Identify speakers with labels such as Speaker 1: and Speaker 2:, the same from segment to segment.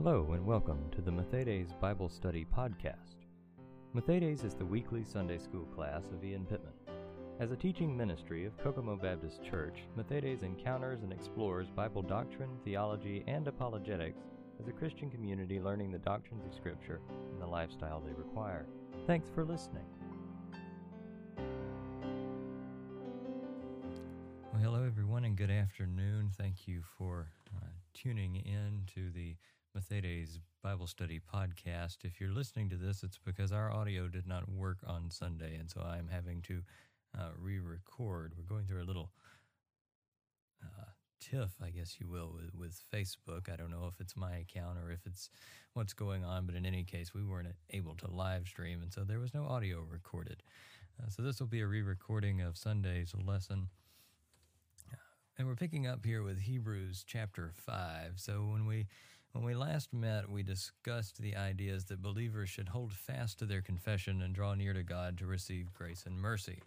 Speaker 1: Hello, and welcome to the Methedes Bible Study Podcast. Methedes is the weekly Sunday school class of Ian Pittman. As a teaching ministry of Kokomo Baptist Church, Methedes encounters and explores Bible doctrine, theology, and apologetics as a Christian community learning the doctrines of Scripture and the lifestyle they require. Thanks for listening. Well, hello, everyone, and good afternoon. Thank you for uh, tuning in to the Methedes Bible Study podcast. If you're listening to this, it's because our audio did not work on Sunday, and so I'm having to uh, re record. We're going through a little uh, tiff, I guess you will, with, with Facebook. I don't know if it's my account or if it's what's going on, but in any case, we weren't able to live stream, and so there was no audio recorded. Uh, so this will be a re recording of Sunday's lesson. And we're picking up here with Hebrews chapter 5. So when we when we last met, we discussed the ideas that believers should hold fast to their confession and draw near to God to receive grace and mercy.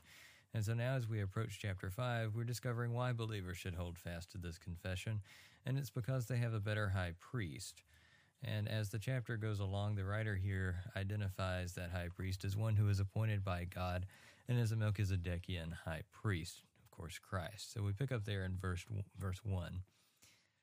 Speaker 1: And so now, as we approach chapter 5, we're discovering why believers should hold fast to this confession, and it's because they have a better high priest. And as the chapter goes along, the writer here identifies that high priest as one who is appointed by God and as a Melchizedekian high priest, of course, Christ. So we pick up there in verse, verse 1.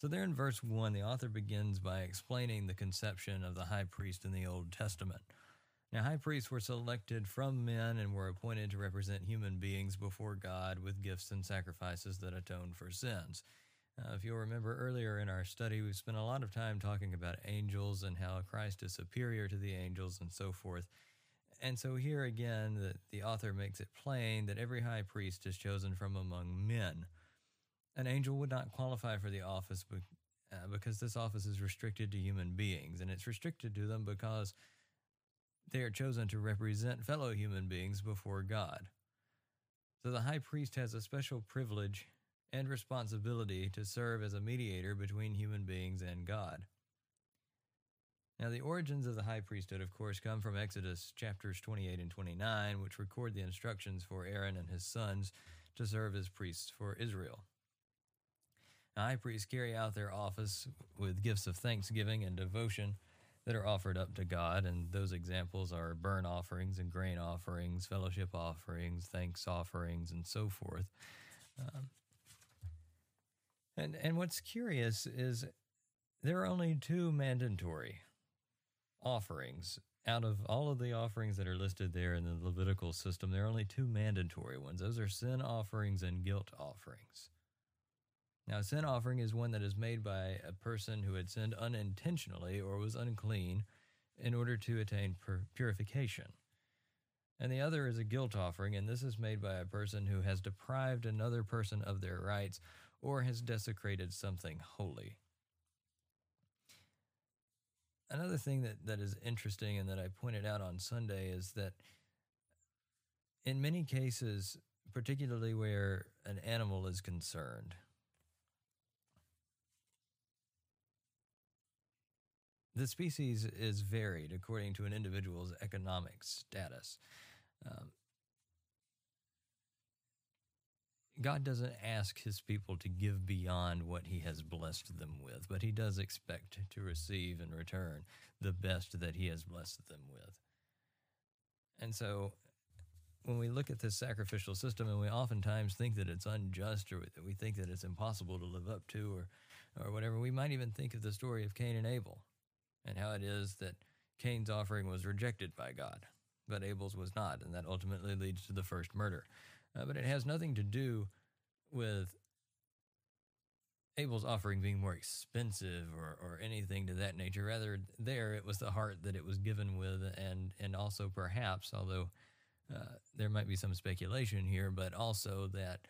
Speaker 1: So, there in verse 1, the author begins by explaining the conception of the high priest in the Old Testament. Now, high priests were selected from men and were appointed to represent human beings before God with gifts and sacrifices that atone for sins. Uh, if you'll remember earlier in our study, we've spent a lot of time talking about angels and how Christ is superior to the angels and so forth. And so here again, the, the author makes it plain that every high priest is chosen from among men. An angel would not qualify for the office be, uh, because this office is restricted to human beings, and it's restricted to them because they are chosen to represent fellow human beings before God. So the high priest has a special privilege and responsibility to serve as a mediator between human beings and God. Now, the origins of the high priesthood, of course, come from Exodus chapters 28 and 29, which record the instructions for Aaron and his sons to serve as priests for Israel. High priests carry out their office with gifts of thanksgiving and devotion that are offered up to God, and those examples are burnt offerings and grain offerings, fellowship offerings, thanks offerings, and so forth. Um, and and what's curious is there are only two mandatory offerings out of all of the offerings that are listed there in the Levitical system. There are only two mandatory ones. Those are sin offerings and guilt offerings. Now, a sin offering is one that is made by a person who had sinned unintentionally or was unclean in order to attain pur- purification. And the other is a guilt offering, and this is made by a person who has deprived another person of their rights or has desecrated something holy. Another thing that, that is interesting and that I pointed out on Sunday is that in many cases, particularly where an animal is concerned, The species is varied according to an individual's economic status. Um, God doesn't ask his people to give beyond what he has blessed them with, but he does expect to receive in return the best that he has blessed them with. And so when we look at this sacrificial system and we oftentimes think that it's unjust or that we think that it's impossible to live up to or or whatever, we might even think of the story of Cain and Abel and how it is that Cain's offering was rejected by God, but Abel's was not, and that ultimately leads to the first murder. Uh, but it has nothing to do with Abel's offering being more expensive or, or anything to that nature. Rather, there it was the heart that it was given with, and and also perhaps, although uh, there might be some speculation here, but also that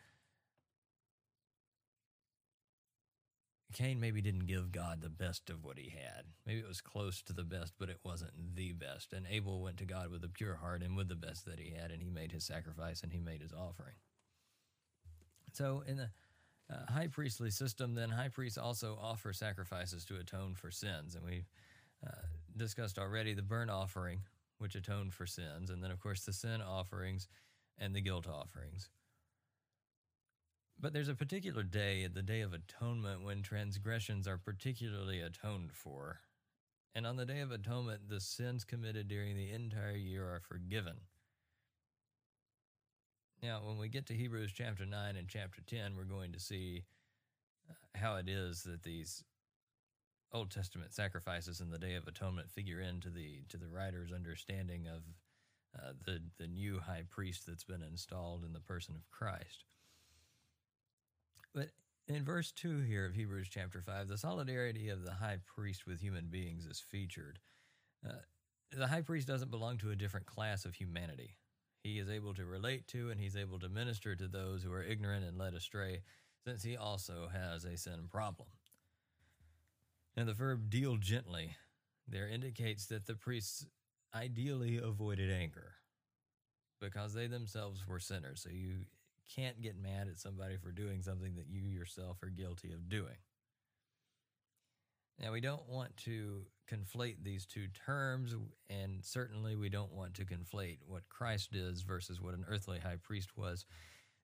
Speaker 1: Cain maybe didn't give God the best of what he had. Maybe it was close to the best, but it wasn't the best. And Abel went to God with a pure heart and with the best that he had, and he made his sacrifice and he made his offering. So, in the uh, high priestly system, then high priests also offer sacrifices to atone for sins. And we've uh, discussed already the burnt offering, which atoned for sins, and then, of course, the sin offerings and the guilt offerings. But there's a particular day, the Day of Atonement, when transgressions are particularly atoned for. And on the Day of Atonement, the sins committed during the entire year are forgiven. Now, when we get to Hebrews chapter 9 and chapter 10, we're going to see uh, how it is that these Old Testament sacrifices in the Day of Atonement figure into the to the writer's understanding of uh, the the new high priest that's been installed in the person of Christ. But in verse 2 here of Hebrews chapter 5, the solidarity of the high priest with human beings is featured. Uh, the high priest doesn't belong to a different class of humanity. He is able to relate to and he's able to minister to those who are ignorant and led astray, since he also has a sin problem. Now, the verb deal gently there indicates that the priests ideally avoided anger because they themselves were sinners. So you can't get mad at somebody for doing something that you yourself are guilty of doing. Now, we don't want to conflate these two terms, and certainly we don't want to conflate what Christ is versus what an earthly high priest was.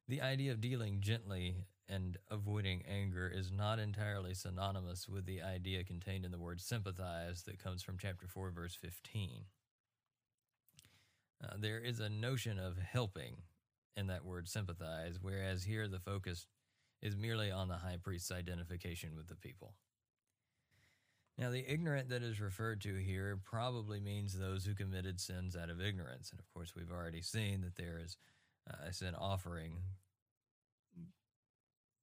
Speaker 1: The idea of dealing gently and avoiding anger is not entirely synonymous with the idea contained in the word sympathize that comes from chapter 4, verse 15. Uh, there is a notion of helping in that word sympathize, whereas here the focus is merely on the high priest's identification with the people. Now, the ignorant that is referred to here probably means those who committed sins out of ignorance. And of course, we've already seen that there is uh, a sin offering,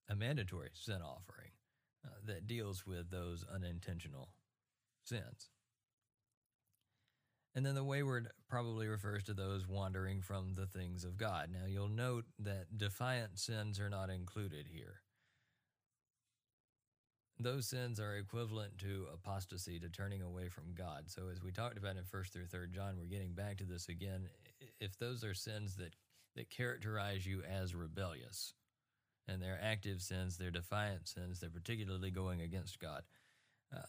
Speaker 1: a mandatory sin offering, uh, that deals with those unintentional sins. And then the wayward probably refers to those wandering from the things of God. Now you'll note that defiant sins are not included here. Those sins are equivalent to apostasy, to turning away from God. So, as we talked about in 1st through 3rd John, we're getting back to this again. If those are sins that, that characterize you as rebellious, and they're active sins, they're defiant sins, they're particularly going against God, uh,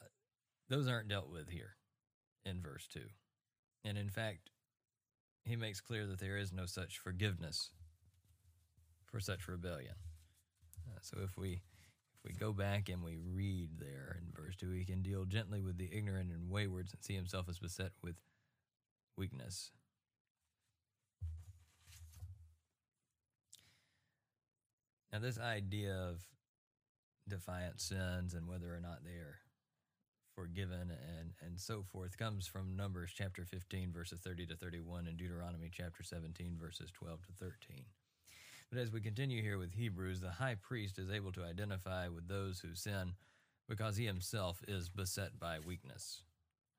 Speaker 1: those aren't dealt with here in verse 2. And in fact, he makes clear that there is no such forgiveness for such rebellion. Uh, so if we if we go back and we read there in verse 2, he can deal gently with the ignorant and wayward and see himself as beset with weakness. Now, this idea of defiant sins and whether or not they are forgiven and, and so forth comes from Numbers chapter 15, verses 30 to 31, and Deuteronomy chapter 17, verses 12 to 13. But as we continue here with Hebrews, the high priest is able to identify with those who sin because he himself is beset by weakness.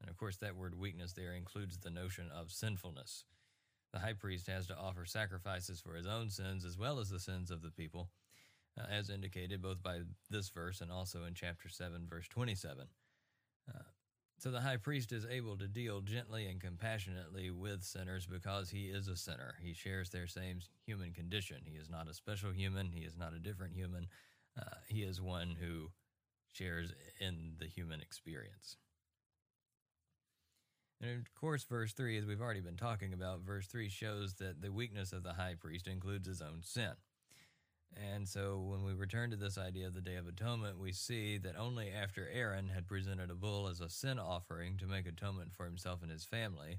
Speaker 1: And of course, that word weakness there includes the notion of sinfulness. The high priest has to offer sacrifices for his own sins as well as the sins of the people, uh, as indicated both by this verse and also in chapter 7, verse 27. So the high priest is able to deal gently and compassionately with sinners because he is a sinner. He shares their same human condition. He is not a special human, he is not a different human. Uh, he is one who shares in the human experience. And of course, verse 3, as we've already been talking about, verse 3 shows that the weakness of the high priest includes his own sin. And so when we return to this idea of the Day of Atonement, we see that only after Aaron had presented a bull as a sin offering to make atonement for himself and his family,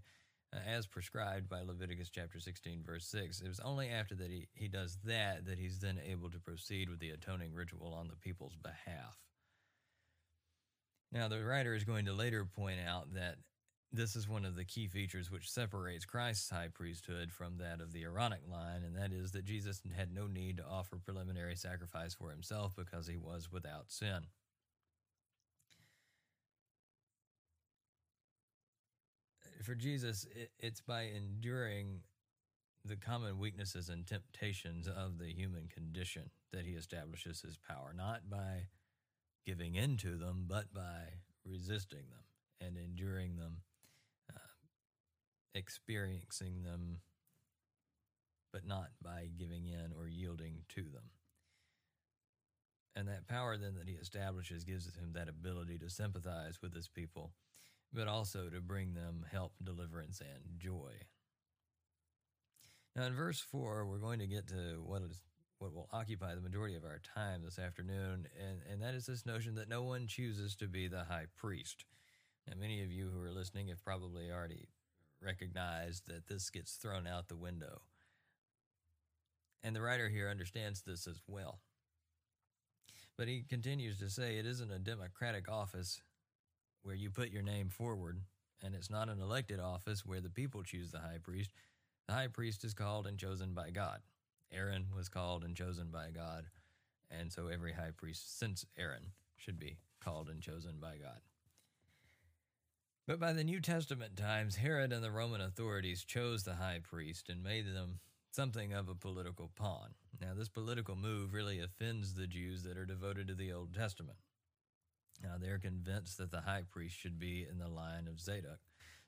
Speaker 1: uh, as prescribed by Leviticus chapter 16, verse 6, it was only after that he, he does that that he's then able to proceed with the atoning ritual on the people's behalf. Now, the writer is going to later point out that this is one of the key features which separates Christ's high priesthood from that of the Aaronic line, and that is that Jesus had no need to offer preliminary sacrifice for himself because he was without sin. For Jesus, it's by enduring the common weaknesses and temptations of the human condition that he establishes his power, not by giving in to them, but by resisting them and enduring them, experiencing them, but not by giving in or yielding to them. And that power then that he establishes gives him that ability to sympathize with his people, but also to bring them help, deliverance, and joy. Now, in verse 4, we're going to get to what is what will occupy the majority of our time this afternoon, and, and that is this notion that no one chooses to be the high priest. Now, many of you who are listening have probably already recognized that this gets thrown out the window. And the writer here understands this as well. But he continues to say it isn't a democratic office where you put your name forward, and it's not an elected office where the people choose the high priest. The high priest is called and chosen by God. Aaron was called and chosen by God, and so every high priest since Aaron should be called and chosen by God. But by the New Testament times, Herod and the Roman authorities chose the high priest and made them something of a political pawn. Now, this political move really offends the Jews that are devoted to the Old Testament. Now, they're convinced that the high priest should be in the line of Zadok,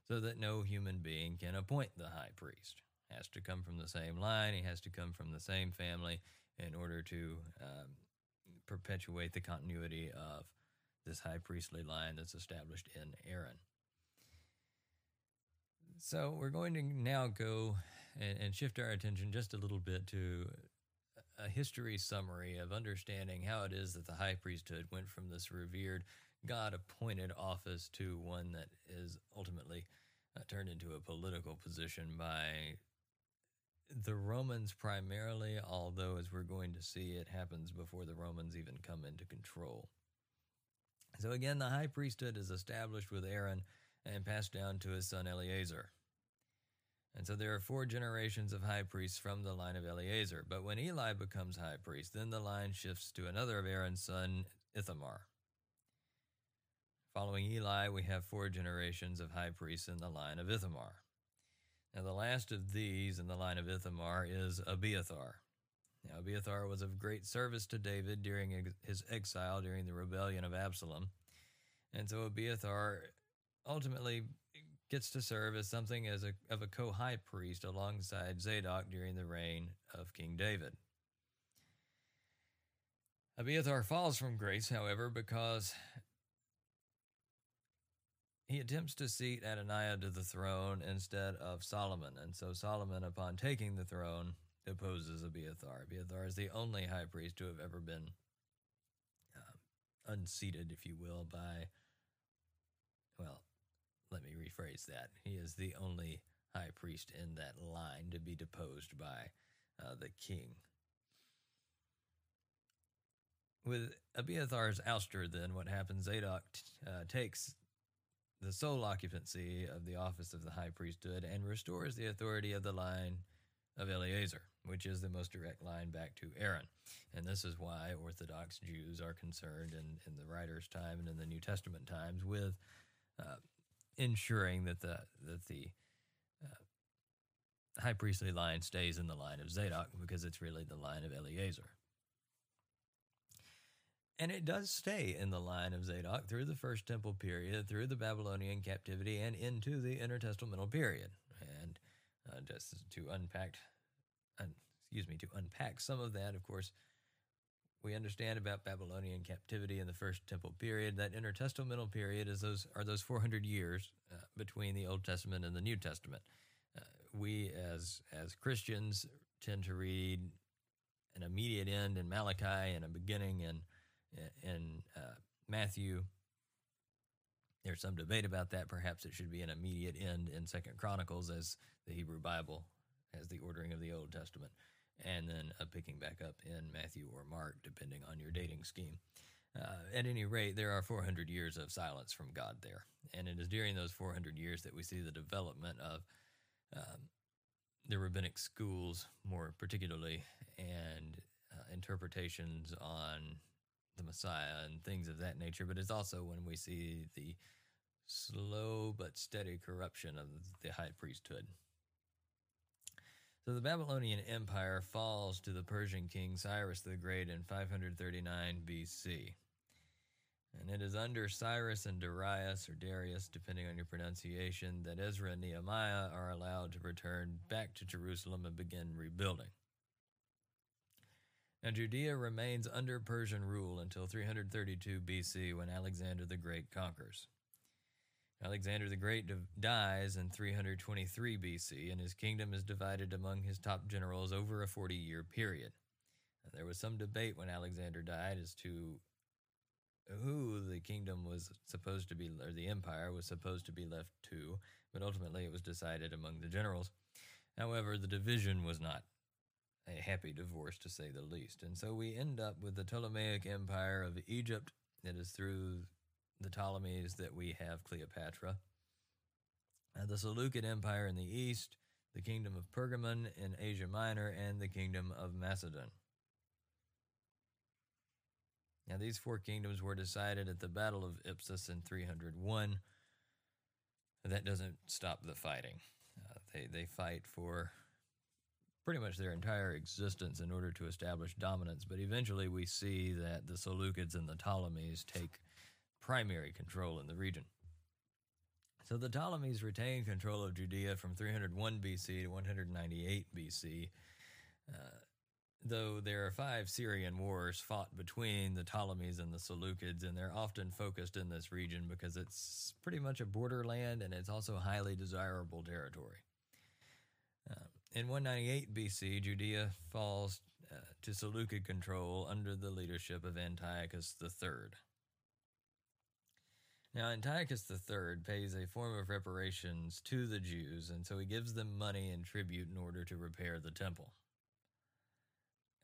Speaker 1: so that no human being can appoint the high priest has to come from the same line. He has to come from the same family in order to um, perpetuate the continuity of this high priestly line that's established in Aaron. So we're going to now go and, and shift our attention just a little bit to a history summary of understanding how it is that the high priesthood went from this revered God appointed office to one that is ultimately uh, turned into a political position by the Romans primarily, although as we're going to see, it happens before the Romans even come into control. So again, the high priesthood is established with Aaron and passed down to his son Eleazar. And so there are four generations of high priests from the line of Eleazar. But when Eli becomes high priest, then the line shifts to another of Aaron's son, Ithamar. Following Eli, we have four generations of high priests in the line of Ithamar. Now, the last of these in the line of Ithamar is Abiathar. Now, Abiathar was of great service to David during his exile during the rebellion of Absalom. And so Abiathar ultimately gets to serve as something as a, of a co-high priest alongside Zadok during the reign of King David. Abiathar falls from grace, however, because he attempts to seat Adonijah to the throne instead of Solomon. And so Solomon, upon taking the throne, opposes Abiathar. Abiathar is the only high priest to have ever been uh, unseated, if you will, by, well, let me rephrase that. He is the only high priest in that line to be deposed by uh, the king. With Abiathar's ouster, then, what happens? Zadok uh, takes the sole occupancy of the office of the high priesthood and restores the authority of the line of Eleazar, which is the most direct line back to Aaron. And this is why Orthodox Jews are concerned in, in the writer's time and in the New Testament times with uh, ensuring that the, that the uh, high priestly line stays in the line of Zadok because it's really the line of Eleazar. And it does stay in the line of Zadok through the First Temple period, through the Babylonian captivity, and into the intertestamental period. And uh, just to unpack, excuse me, to unpack some of that, of course, we understand about Babylonian captivity in the First Temple period. That intertestamental period is those are those 400 years uh, between the Old Testament and the New Testament. Uh, we, as as Christians, tend to read an immediate end in Malachi and a beginning in in uh, Matthew. There's some debate about that. Perhaps it should be an immediate end in Second Chronicles, as the Hebrew Bible has the ordering of the Old Testament, and then a picking back up in Matthew or Mark, depending on your dating scheme. Uh, at any rate, there are 400 years of silence from God there, and it is during those 400 years that we see the development of um, the rabbinic schools, more particularly, and uh, interpretations on the Messiah and things of that nature, but it's also when we see the slow but steady corruption of the high priesthood. So the Babylonian Empire falls to the Persian king Cyrus the Great in 539 BC. And it is under Cyrus and Darius, or Darius, depending on your pronunciation, that Ezra and Nehemiah are allowed to return back to Jerusalem and begin rebuilding. Now, Judea remains under Persian rule until 332 BC when Alexander the Great conquers. Alexander the Great dies in 323 BC, and his kingdom is divided among his top generals over a 40 year period. There was some debate when Alexander died as to who the kingdom was supposed to be, or the empire was supposed to be left to, but ultimately it was decided among the generals. However, the division was not a happy divorce to say the least. And so we end up with the Ptolemaic Empire of Egypt. It is through the Ptolemies that we have Cleopatra. Uh, the Seleucid Empire in the east, the Kingdom of Pergamon in Asia Minor, and the Kingdom of Macedon. Now, these four kingdoms were decided at the Battle of Ipsus in 301. That doesn't stop the fighting. Uh, they, they fight for pretty much their entire existence in order to establish dominance, but eventually we see that the Seleucids and the Ptolemies take primary control in the region. So the Ptolemies retained control of Judea from 301 BC to 198 BC. Uh, though there are five Syrian wars fought between the Ptolemies and the Seleucids, and they're often focused in this region because it's pretty much a borderland and it's also highly desirable territory. Uh, in 198 BC, Judea falls uh, to Seleucid control under the leadership of Antiochus III. Now, Antiochus III pays a form of reparations to the Jews, and so he gives them money and tribute in order to repair the temple.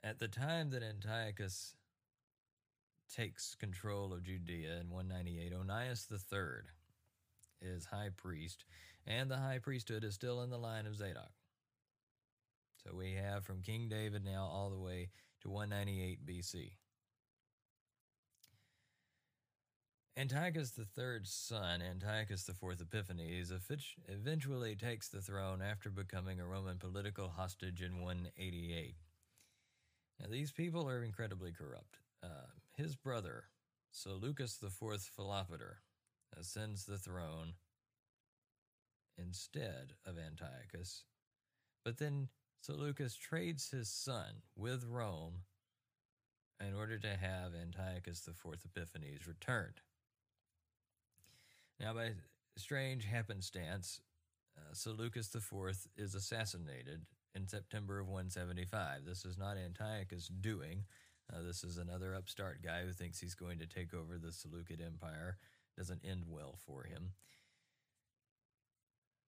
Speaker 1: At the time that Antiochus takes control of Judea in 198, Onias III is high priest, and the high priesthood is still in the line of Zadok. So we have from King David now all the way to 198 BC. Antiochus III's son, Antiochus IV Epiphanes, eventually takes the throne after becoming a Roman political hostage in 188. Now, these people are incredibly corrupt. Uh, his brother, Seleucus IV Philopator, ascends the throne instead of Antiochus, but then Seleucus trades his son with Rome in order to have Antiochus IV Epiphanes returned. Now, by strange happenstance, uh, Seleucus IV is assassinated in September of 175. This is not Antiochus' doing. Uh, this is another upstart guy who thinks he's going to take over the Seleucid Empire. Doesn't end well for him.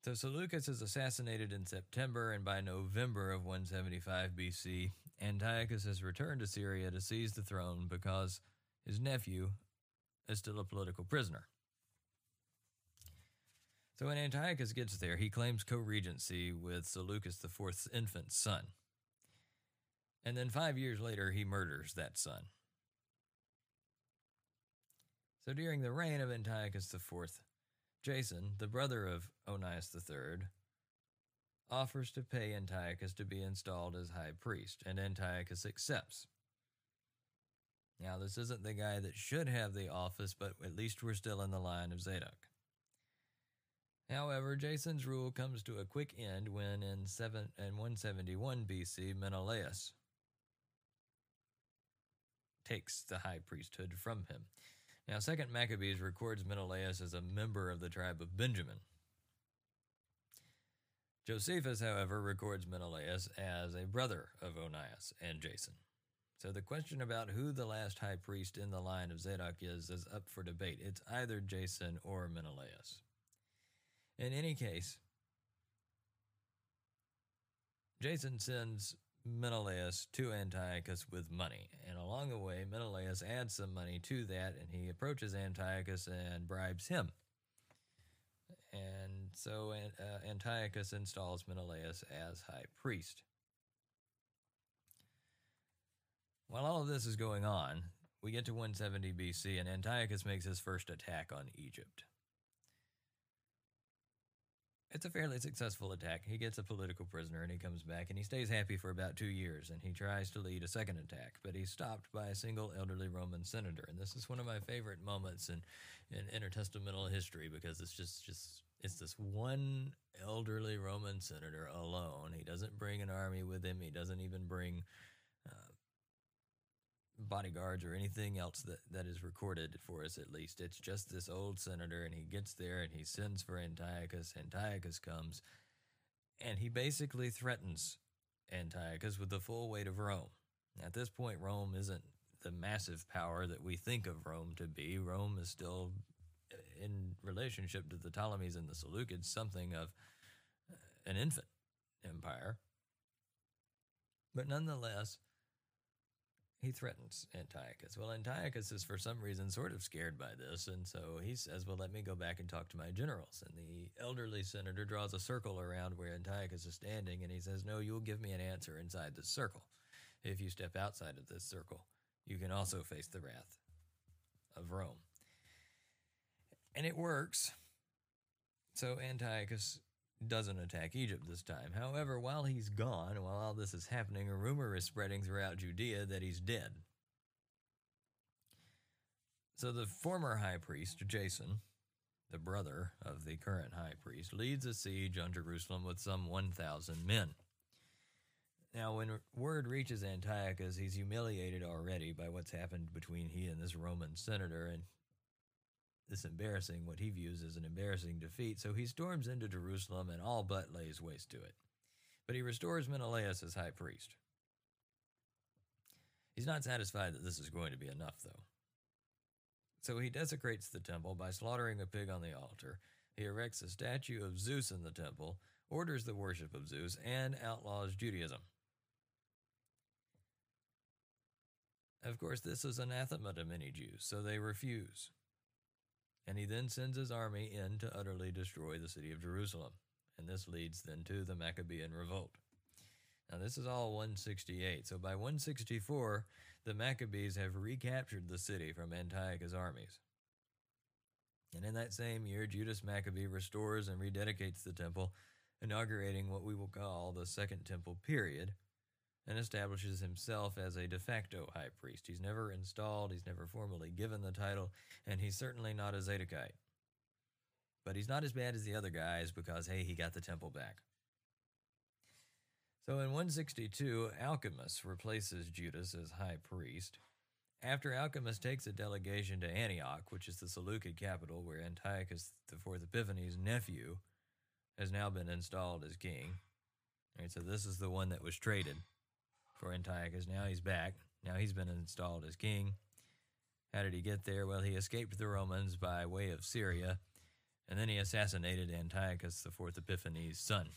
Speaker 1: So Seleucus is assassinated in September, and by November of 175 BC, Antiochus has returned to Syria to seize the throne because his nephew is still a political prisoner. So when Antiochus gets there, he claims co regency with Seleucus IV's infant son. And then five years later, he murders that son. So during the reign of Antiochus IV, Jason, the brother of Onias III, offers to pay Antiochus to be installed as high priest, and Antiochus accepts. Now, this isn't the guy that should have the office, but at least we're still in the line of Zadok. However, Jason's rule comes to a quick end when in, seven, in 171 BC, Menelaus takes the high priesthood from him. Now, Second Maccabees records Menelaus as a member of the tribe of Benjamin. Josephus, however, records Menelaus as a brother of Onias and Jason. So the question about who the last high priest in the line of Zadok is is up for debate. It's either Jason or Menelaus. In any case, Jason sends Menelaus to Antiochus with money. And along the way, Menelaus adds some money to that and he approaches Antiochus and bribes him. And so uh, Antiochus installs Menelaus as high priest. While all of this is going on, we get to 170 BC and Antiochus makes his first attack on Egypt. It's a fairly successful attack. He gets a political prisoner and he comes back and he stays happy for about two years and he tries to lead a second attack, but he's stopped by a single elderly Roman senator. And this is one of my favorite moments in, in intertestamental history because it's just, just it's this one elderly Roman senator alone. He doesn't bring an army with him. He doesn't even bring bodyguards or anything else that, that is recorded for us, at least. It's just this old senator, and he gets there and he sends for Antiochus. Antiochus comes, and he basically threatens Antiochus with the full weight of Rome. At this point, Rome isn't the massive power that we think of Rome to be. Rome is still, uh, in relationship to the Ptolemies and the Seleucids, something of uh, an infant empire. But nonetheless, he threatens Antiochus. Well, Antiochus is for some reason sort of scared by this, and so he says, Well, let me go back and talk to my generals. And the elderly senator draws a circle around where Antiochus is standing, and he says, No, you'll give me an answer inside this circle. If you step outside of this circle, you can also face the wrath of Rome. And it works. So Antiochus doesn't attack Egypt this time. However, while he's gone, while all this is happening, a rumor is spreading throughout Judea that he's dead. So the former high priest, Jason, the brother of the current high priest, leads a siege on Jerusalem with some 1,000 men. Now, when word reaches Antiochus, he's humiliated already by what's happened between he and this Roman senator, and this embarrassing, what he views as an embarrassing defeat, so he storms into Jerusalem and all but lays waste to it. But he restores Menelaus as high priest. He's not satisfied that this is going to be enough, though. So he desecrates the temple by slaughtering a pig on the altar. He erects a statue of Zeus in the temple, orders the worship of Zeus, and outlaws Judaism. Of course, this is anathema to many Jews, so they refuse and he then sends his army in to utterly destroy the city of Jerusalem. And this leads then to the Maccabean revolt. Now, this is all 168. So by 164, the Maccabees have recaptured the city from Antiochus' armies. And in that same year, Judas Maccabee restores and rededicates the temple, inaugurating what we will call the Second Temple period, and establishes himself as a de facto high priest. He's never installed, he's never formally given the title, and he's certainly not a Zadokite. But he's not as bad as the other guys because, hey, he got the temple back. So in 162, Alcimus replaces Judas as high priest. After Alcimus takes a delegation to Antioch, which is the Seleucid capital where Antiochus IV Epiphanes' nephew has now been installed as king. All right, so this is the one that was traded for Antiochus. Now he's back. Now he's been installed as king. How did he get there? Well, he escaped the Romans by way of Syria, and then he assassinated Antiochus IV Epiphanes' son.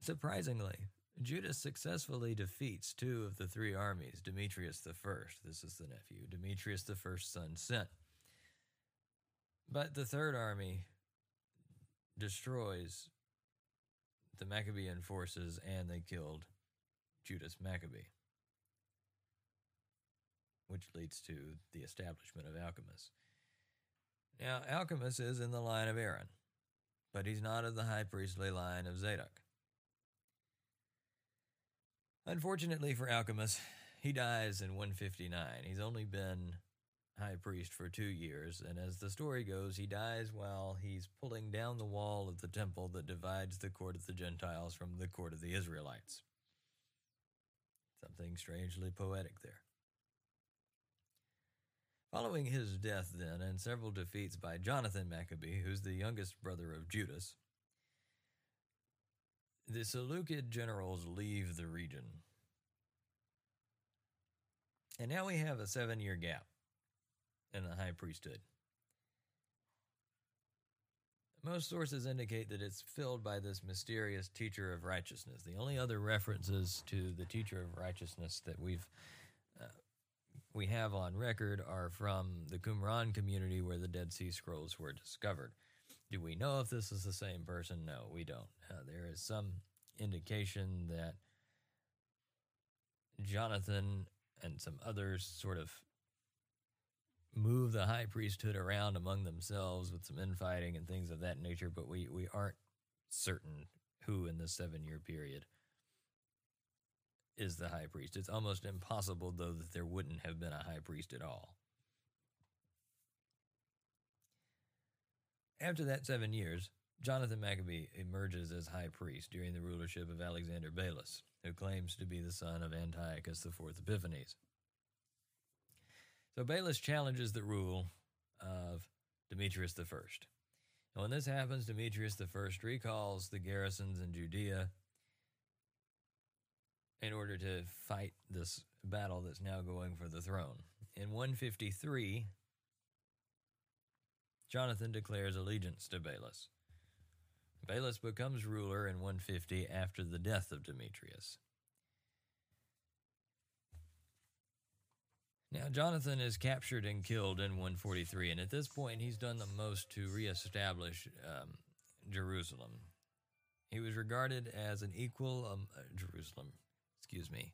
Speaker 1: Surprisingly, Judas successfully defeats two of the three armies, Demetrius I, this is the nephew, Demetrius the first son sent. But the third army destroys the Maccabean forces and they killed Judas Maccabee, which leads to the establishment of Alcimus. Now, Alcimus is in the line of Aaron, but he's not of the high priestly line of Zadok. Unfortunately for Alcimus, he dies in 159. He's only been high priest for two years, and as the story goes, he dies while he's pulling down the wall of the temple that divides the court of the Gentiles from the court of the Israelites. Something strangely poetic there. Following his death, then, and several defeats by Jonathan Maccabee, who's the youngest brother of Judas, the Seleucid generals leave the region. And now we have a seven year gap in the high priesthood. Most sources indicate that it's filled by this mysterious teacher of righteousness. The only other references to the teacher of righteousness that we've uh, we have on record are from the Qumran community where the Dead Sea Scrolls were discovered. Do we know if this is the same person? No, we don't. Uh, there is some indication that Jonathan and some others sort of move the high priesthood around among themselves with some infighting and things of that nature, but we, we aren't certain who in the seven year period is the high priest. It's almost impossible, though, that there wouldn't have been a high priest at all. After that seven years, Jonathan Maccabee emerges as high priest during the rulership of Alexander Belus, who claims to be the son of Antiochus IV Epiphanes. So Belus challenges the rule of Demetrius I. And when this happens, Demetrius I recalls the garrisons in Judea in order to fight this battle that's now going for the throne. In 153, Jonathan declares allegiance to Belus. Belus becomes ruler in 150 after the death of Demetrius. Now, Jonathan is captured and killed in 143, and at this point, he's done the most to reestablish um, Jerusalem. He was regarded as an equal, um, uh, Jerusalem, excuse me,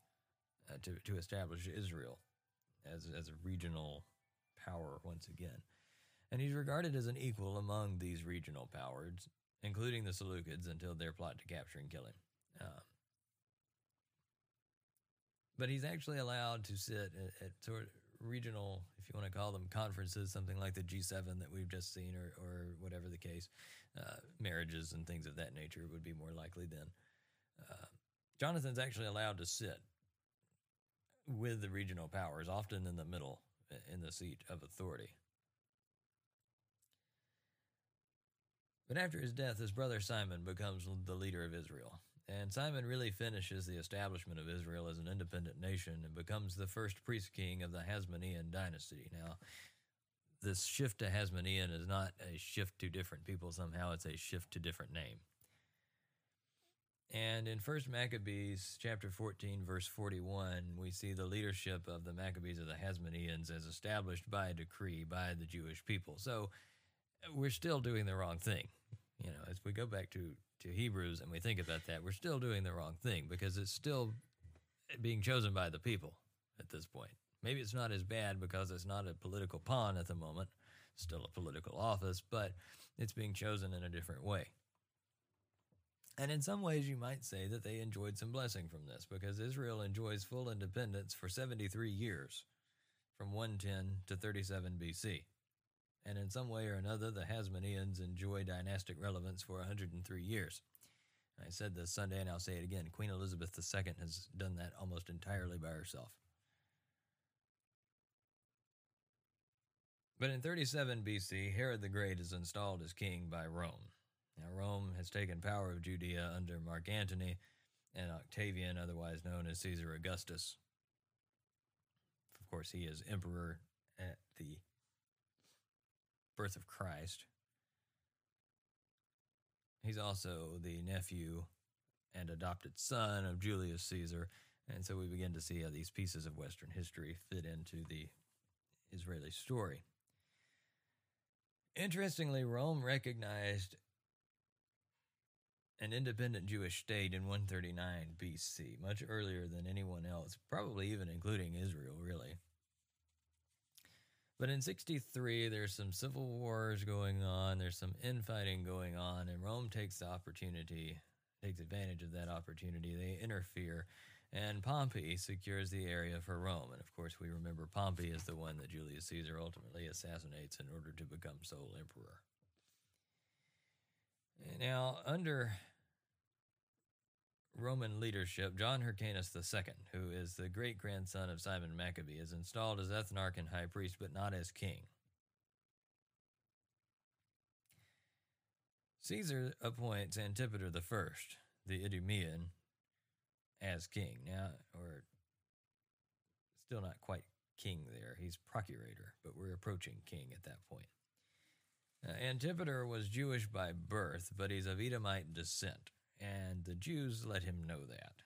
Speaker 1: uh, to, to establish Israel as, as a regional power once again. And he's regarded as an equal among these regional powers, including the Seleucids, until their plot to capture and kill him. Uh, but he's actually allowed to sit at, at, sort of regional, if you want to call them conferences, something like the G7 that we've just seen, or, or whatever the case, uh, marriages and things of that nature would be more likely then. Uh, Jonathan's actually allowed to sit with the regional powers, often in the middle, in the seat of authority. But after his death, his brother Simon becomes the leader of Israel. And Simon really finishes the establishment of Israel as an independent nation and becomes the first priest king of the Hasmonean dynasty. Now, this shift to Hasmonean is not a shift to different people somehow, it's a shift to different name. And in First Maccabees chapter 14 verse 41, we see the leadership of the Maccabees of the Hasmoneans as established by a decree by the Jewish people. So we're still doing the wrong thing. You know, as we go back to to Hebrews and we think about that, we're still doing the wrong thing because it's still being chosen by the people at this point. Maybe it's not as bad because it's not a political pawn at the moment, still a political office, but it's being chosen in a different way. And in some ways, you might say that they enjoyed some blessing from this because Israel enjoys full independence for 73 years, from 110 to 37 BC and in some way or another, the Hasmoneans enjoy dynastic relevance for 103 years. I said this Sunday, and I'll say it again Queen Elizabeth II has done that almost entirely by herself. But in 37 BC, Herod the Great is installed as king by Rome. Now, Rome has taken power of Judea under Mark Antony and Octavian, otherwise known as Caesar Augustus. Of course, he is emperor at the birth of Christ. He's also the nephew and adopted son of Julius Caesar. And so we begin to see how these pieces of Western history fit into the Israeli story. Interestingly, Rome recognized an independent Jewish state in 139 BC, much earlier than anyone else, probably even including Israel, really. But in 63, there's some civil wars going on, there's some infighting going on, and Rome takes the opportunity, takes advantage of that opportunity. They interfere, and Pompey secures the area for Rome. And of course, we remember Pompey is the one that Julius Caesar ultimately assassinates in order to become sole emperor. Now, under Roman leadership, John Hyrcanus II, who is the great grandson of Simon Maccabee, is installed as ethnarch and high priest, but not as king. Caesar appoints Antipater I, the Idumean, as king. Now, or still not quite king there. He's procurator, but we're approaching king at that point. Uh, Antipater was Jewish by birth, but he's of Edomite descent and the Jews let him know that.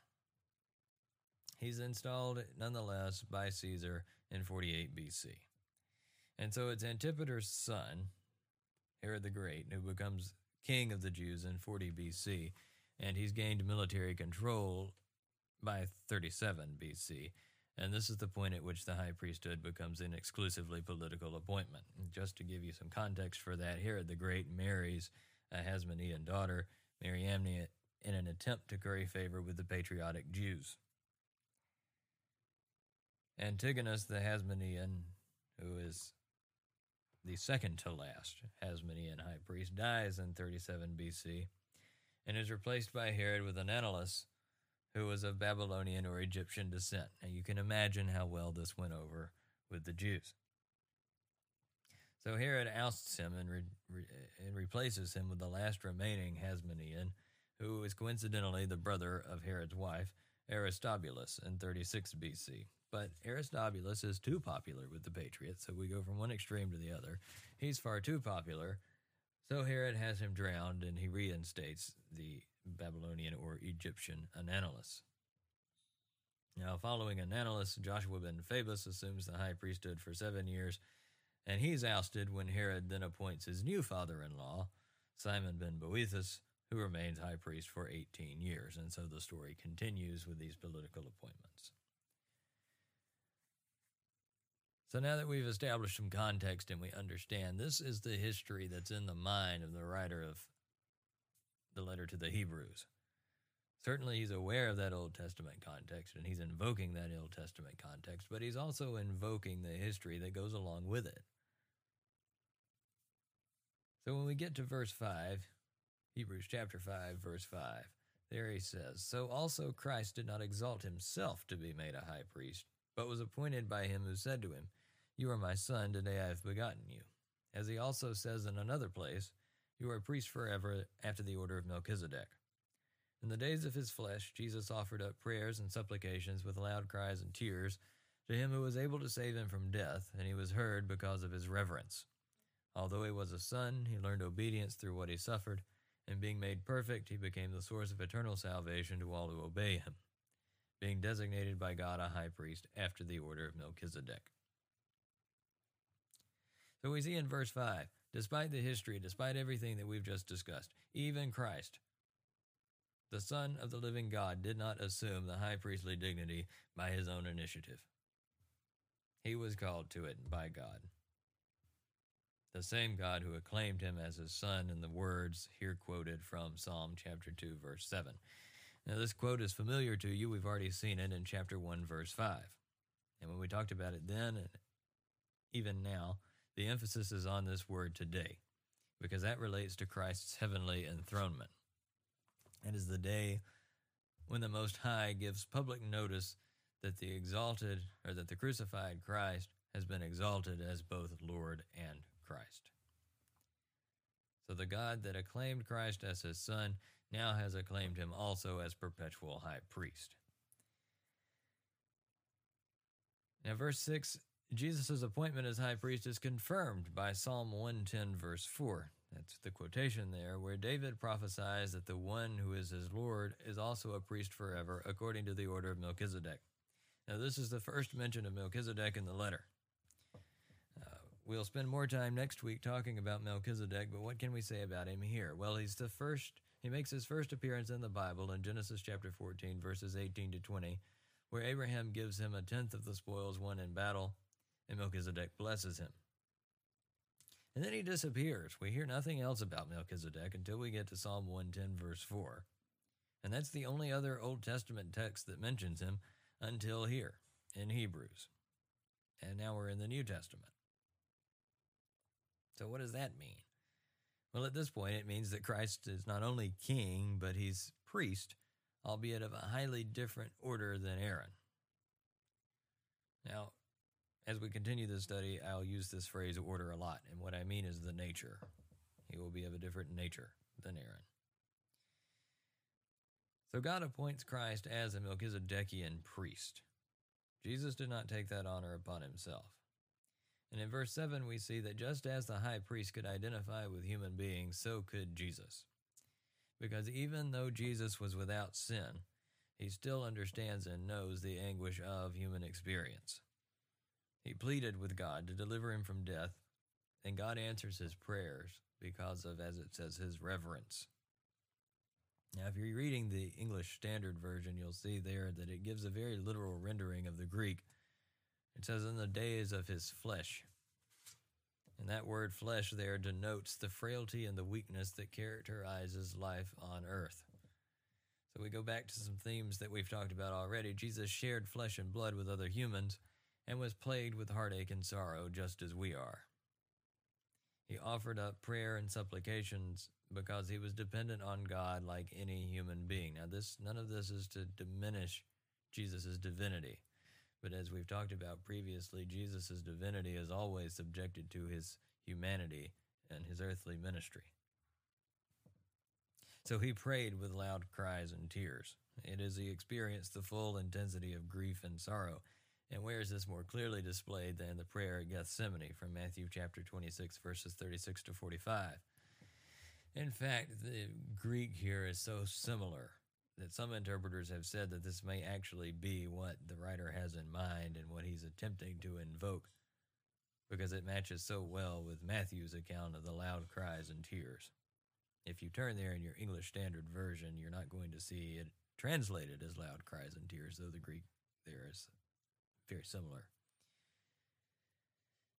Speaker 1: He's installed nonetheless by Caesar in 48 BC. And so it's Antipater's son, Herod the Great, who becomes king of the Jews in 40 BC, and he's gained military control by 37 BC. And this is the point at which the high priesthood becomes an exclusively political appointment. And just to give you some context for that, Herod the Great marries a Hasmonean daughter, Mariamne, in an attempt to curry favor with the patriotic Jews. Antigonus the Hasmonean, who is the second to last Hasmonean high priest, dies in 37 BC and is replaced by Herod with Ananelus, who was of Babylonian or Egyptian descent. And you can imagine how well this went over with the Jews. So Herod ousts him and, re- re- and replaces him with the last remaining Hasmonean, who is coincidentally the brother of Herod's wife, Aristobulus, in 36 BC. But Aristobulus is too popular with the patriots, so we go from one extreme to the other. He's far too popular, so Herod has him drowned and he reinstates the Babylonian or Egyptian Ananelus. Now, following Ananelus, Joshua ben Fabus assumes the high priesthood for seven years, and he's ousted when Herod then appoints his new father in law, Simon ben Boethus, who remains high priest for 18 years. And so the story continues with these political appointments. So now that we've established some context and we understand this is the history that's in the mind of the writer of the letter to the Hebrews. Certainly, he's aware of that Old Testament context and he's invoking that Old Testament context, but he's also invoking the history that goes along with it. So when we get to verse 5, Hebrews chapter 5, verse 5, there he says, So also Christ did not exalt himself to be made a high priest, but was appointed by him who said to him, you are my son, today I have begotten you. As he also says in another place, You are a priest forever after the order of Melchizedek. In the days of his flesh, Jesus offered up prayers and supplications with loud cries and tears to him who was able to save him from death, and he was heard because of his reverence. Although he was a son, he learned obedience through what he suffered, and being made perfect, he became the source of eternal salvation to all who obey him, being designated by God a high priest after the order of Melchizedek. So we see in verse 5 despite the history, despite everything that we've just discussed, even Christ, the Son of the living God, did not assume the high priestly dignity by his own initiative. He was called to it by God. The same God who acclaimed him as his son in the words here quoted from Psalm chapter 2, verse 7. Now, this quote is familiar to you. We've already seen it in chapter 1, verse 5. And when we talked about it then, and even now, the emphasis is on this word today because that relates to Christ's heavenly enthronement. It is the day when the Most High gives public notice that the exalted or that the crucified Christ has been exalted as both Lord and Christ. So the God that acclaimed Christ as his son now has acclaimed him also as perpetual high priest. Now, verse 6 Jesus' appointment as high priest is confirmed by Psalm 110, verse 4. That's the quotation there, where David prophesies that the one who is his Lord is also a priest forever, according to the order of Melchizedek. Now, this is the first mention of Melchizedek in the letter. We'll spend more time next week talking about Melchizedek, but what can we say about him here? Well, he's the first, he makes his first appearance in the Bible in Genesis chapter 14, verses 18 to 20, where Abraham gives him a tenth of the spoils won in battle and Melchizedek blesses him. And then he disappears. We hear nothing else about Melchizedek until we get to Psalm 110, verse 4. And that's the only other Old Testament text that mentions him until here in Hebrews. And now we're in the New Testament. So, what does that mean? Well, at this point, it means that Christ is not only king, but he's priest, albeit of a highly different order than Aaron. Now, as we continue this study, I'll use this phrase order a lot, and what I mean is the nature. He will be of a different nature than Aaron. So God appoints Christ as a Melchizedekian priest. Jesus did not take that honor upon himself. And in verse 7, we see that just as the high priest could identify with human beings, so could Jesus. Because even though Jesus was without sin, he still understands and knows the anguish of human experience. He pleaded with God to deliver him from death, and God answers his prayers because of, as it says, his reverence. Now, if you're reading the English Standard Version, you'll see there that it gives a very literal rendering of the Greek. It says, In the days of his flesh. And that word flesh there denotes the frailty and the weakness that characterizes life on earth. So we go back to some themes that we've talked about already. Jesus shared flesh and blood with other humans and was plagued with heartache and sorrow just as we are. He offered up prayer and supplications because he was dependent on God like any human being. Now this none of this is to diminish Jesus' divinity. But as we've talked about previously, Jesus' divinity is always subjected to his humanity and his earthly ministry. So he prayed with loud cries and tears. It is he experienced the full intensity of grief and sorrow. And where is this more clearly displayed than the prayer at Gethsemane from Matthew chapter 26, verses 36 to 45? In fact, the Greek here is so similar that some interpreters have said that this may actually be what the writer has in mind and what he's attempting to invoke because it matches so well with Matthew's account of the loud cries and tears. If you turn there in your English Standard Version, you're not going to see it translated as loud cries and tears, though the Greek there is very similar.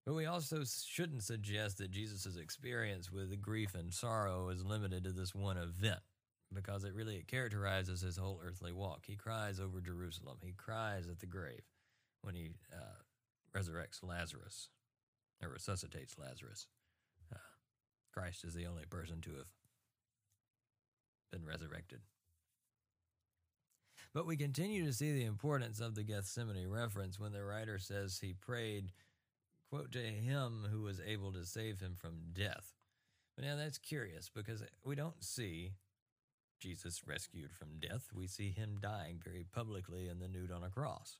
Speaker 1: But we also shouldn't suggest that Jesus' experience with grief and sorrow is limited to this one event because it really it characterizes his whole earthly walk. He cries over Jerusalem. He cries at the grave when he uh, resurrects Lazarus or resuscitates Lazarus. Uh, Christ is the only person to have been resurrected. But we continue to see the importance of the Gethsemane reference when the writer says he prayed, quote, to him who was able to save him from death. But now that's curious because we don't see Jesus rescued from death. We see him dying very publicly in the nude on a cross.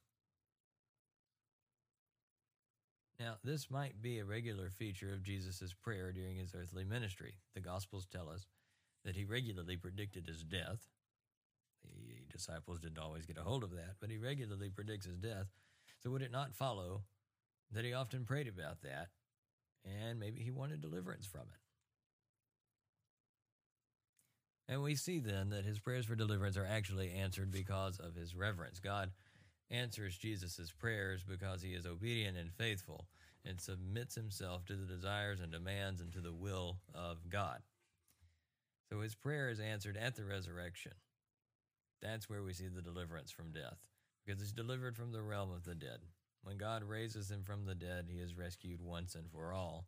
Speaker 1: Now, this might be a regular feature of Jesus' prayer during his earthly ministry. The Gospels tell us that he regularly predicted his death. The disciples didn't always get a hold of that, but he regularly predicts his death. So, would it not follow that he often prayed about that and maybe he wanted deliverance from it? And we see then that his prayers for deliverance are actually answered because of his reverence. God answers Jesus' prayers because he is obedient and faithful and submits himself to the desires and demands and to the will of God. So his prayer is answered at the resurrection. That's where we see the deliverance from death, because he's delivered from the realm of the dead. When God raises him from the dead, he is rescued once and for all.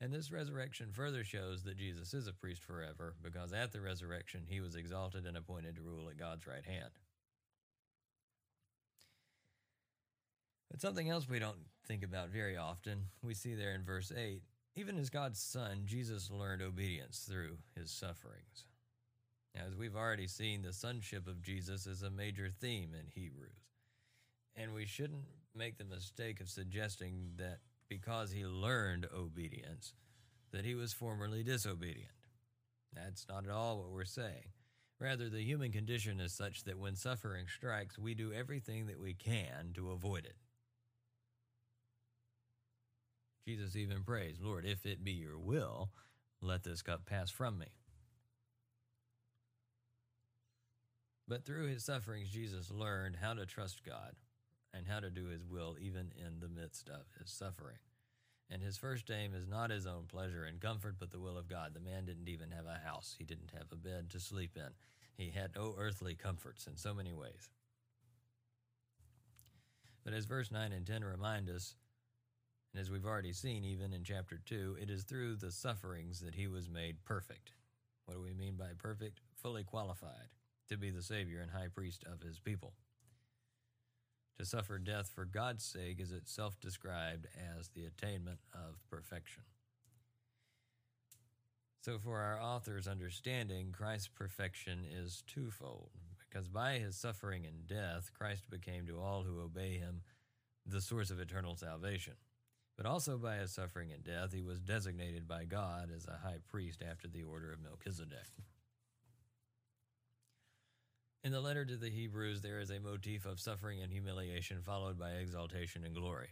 Speaker 1: And this resurrection further shows that Jesus is a priest forever, because at the resurrection he was exalted and appointed to rule at God's right hand. But something else we don't think about very often, we see there in verse 8 even as God's Son, Jesus learned obedience through his sufferings. As we've already seen, the sonship of Jesus is a major theme in Hebrews. And we shouldn't make the mistake of suggesting that because he learned obedience, that he was formerly disobedient. That's not at all what we're saying. Rather, the human condition is such that when suffering strikes, we do everything that we can to avoid it. Jesus even prays, Lord, if it be your will, let this cup pass from me. But through his sufferings, Jesus learned how to trust God and how to do his will even in the midst of his suffering. And his first aim is not his own pleasure and comfort, but the will of God. The man didn't even have a house, he didn't have a bed to sleep in. He had no earthly comforts in so many ways. But as verse 9 and 10 remind us, and as we've already seen even in chapter 2, it is through the sufferings that he was made perfect. What do we mean by perfect? Fully qualified to be the Savior and high priest of his people. To suffer death for God's sake is itself described as the attainment of perfection. So, for our author's understanding, Christ's perfection is twofold, because by his suffering and death, Christ became to all who obey him the source of eternal salvation. But also by his suffering and death, he was designated by God as a high priest after the order of Melchizedek. In the letter to the Hebrews, there is a motif of suffering and humiliation followed by exaltation and glory.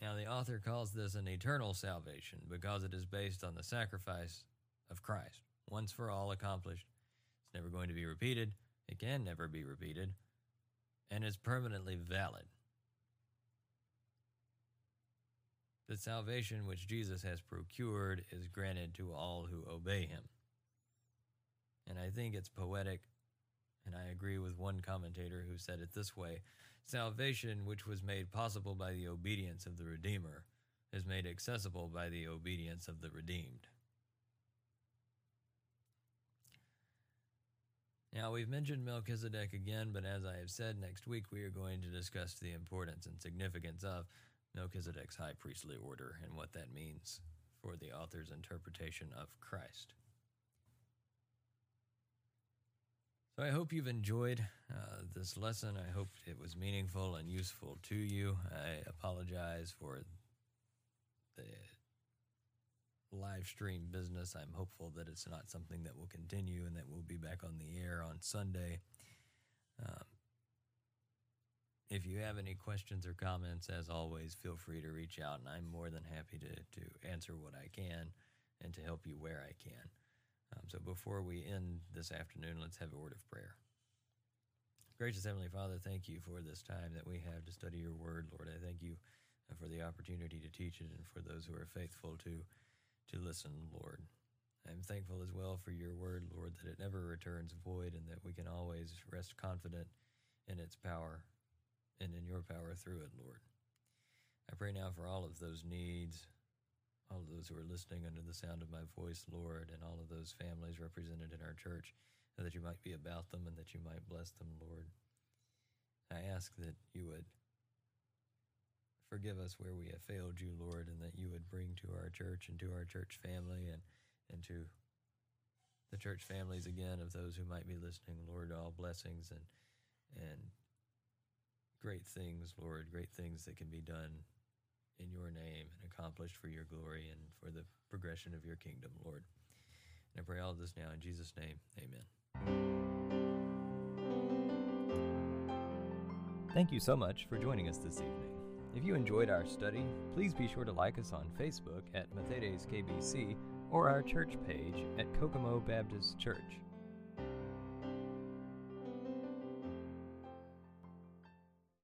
Speaker 1: Now, the author calls this an eternal salvation because it is based on the sacrifice of Christ. once for all accomplished. It's never going to be repeated. It can never be repeated. And is permanently valid. The salvation which Jesus has procured is granted to all who obey him. And I think it's poetic, and I agree with one commentator who said it this way Salvation, which was made possible by the obedience of the Redeemer, is made accessible by the obedience of the redeemed. Now, we've mentioned Melchizedek again, but as I have said, next week we are going to discuss the importance and significance of Melchizedek's high priestly order and what that means for the author's interpretation of Christ. So I hope you've enjoyed uh, this lesson. I hope it was meaningful and useful to you. I apologize for the live stream business. I'm hopeful that it's not something that will continue and that we'll be back on the air on Sunday. Um, if you have any questions or comments, as always, feel free to reach out, and I'm more than happy to, to answer what I can and to help you where I can. Um, so before we end this afternoon, let's have a word of prayer. Gracious Heavenly Father, thank you for this time that we have to study your word, Lord. I thank you for the opportunity to teach it and for those who are faithful to to listen, Lord. I'm thankful as well for your word, Lord, that it never returns void and that we can always rest confident in its power and in your power through it, Lord. I pray now for all of those needs, all of those who are listening under the sound of my voice, Lord, and all of those families represented in our church, that you might be about them and that you might bless them, Lord. I ask that you would forgive us where we have failed you, Lord, and that you would bring to our church and to our church family and, and to the church families again of those who might be listening, Lord, all blessings and and great things, Lord, great things that can be done in your name and accomplished for your glory and for the progression of your kingdom, Lord. And I pray all of this now in Jesus' name. Amen. Thank you so much for joining us this evening. If you enjoyed our study, please be sure to like us on Facebook at Mathetes KBC or our church page at Kokomo Baptist Church.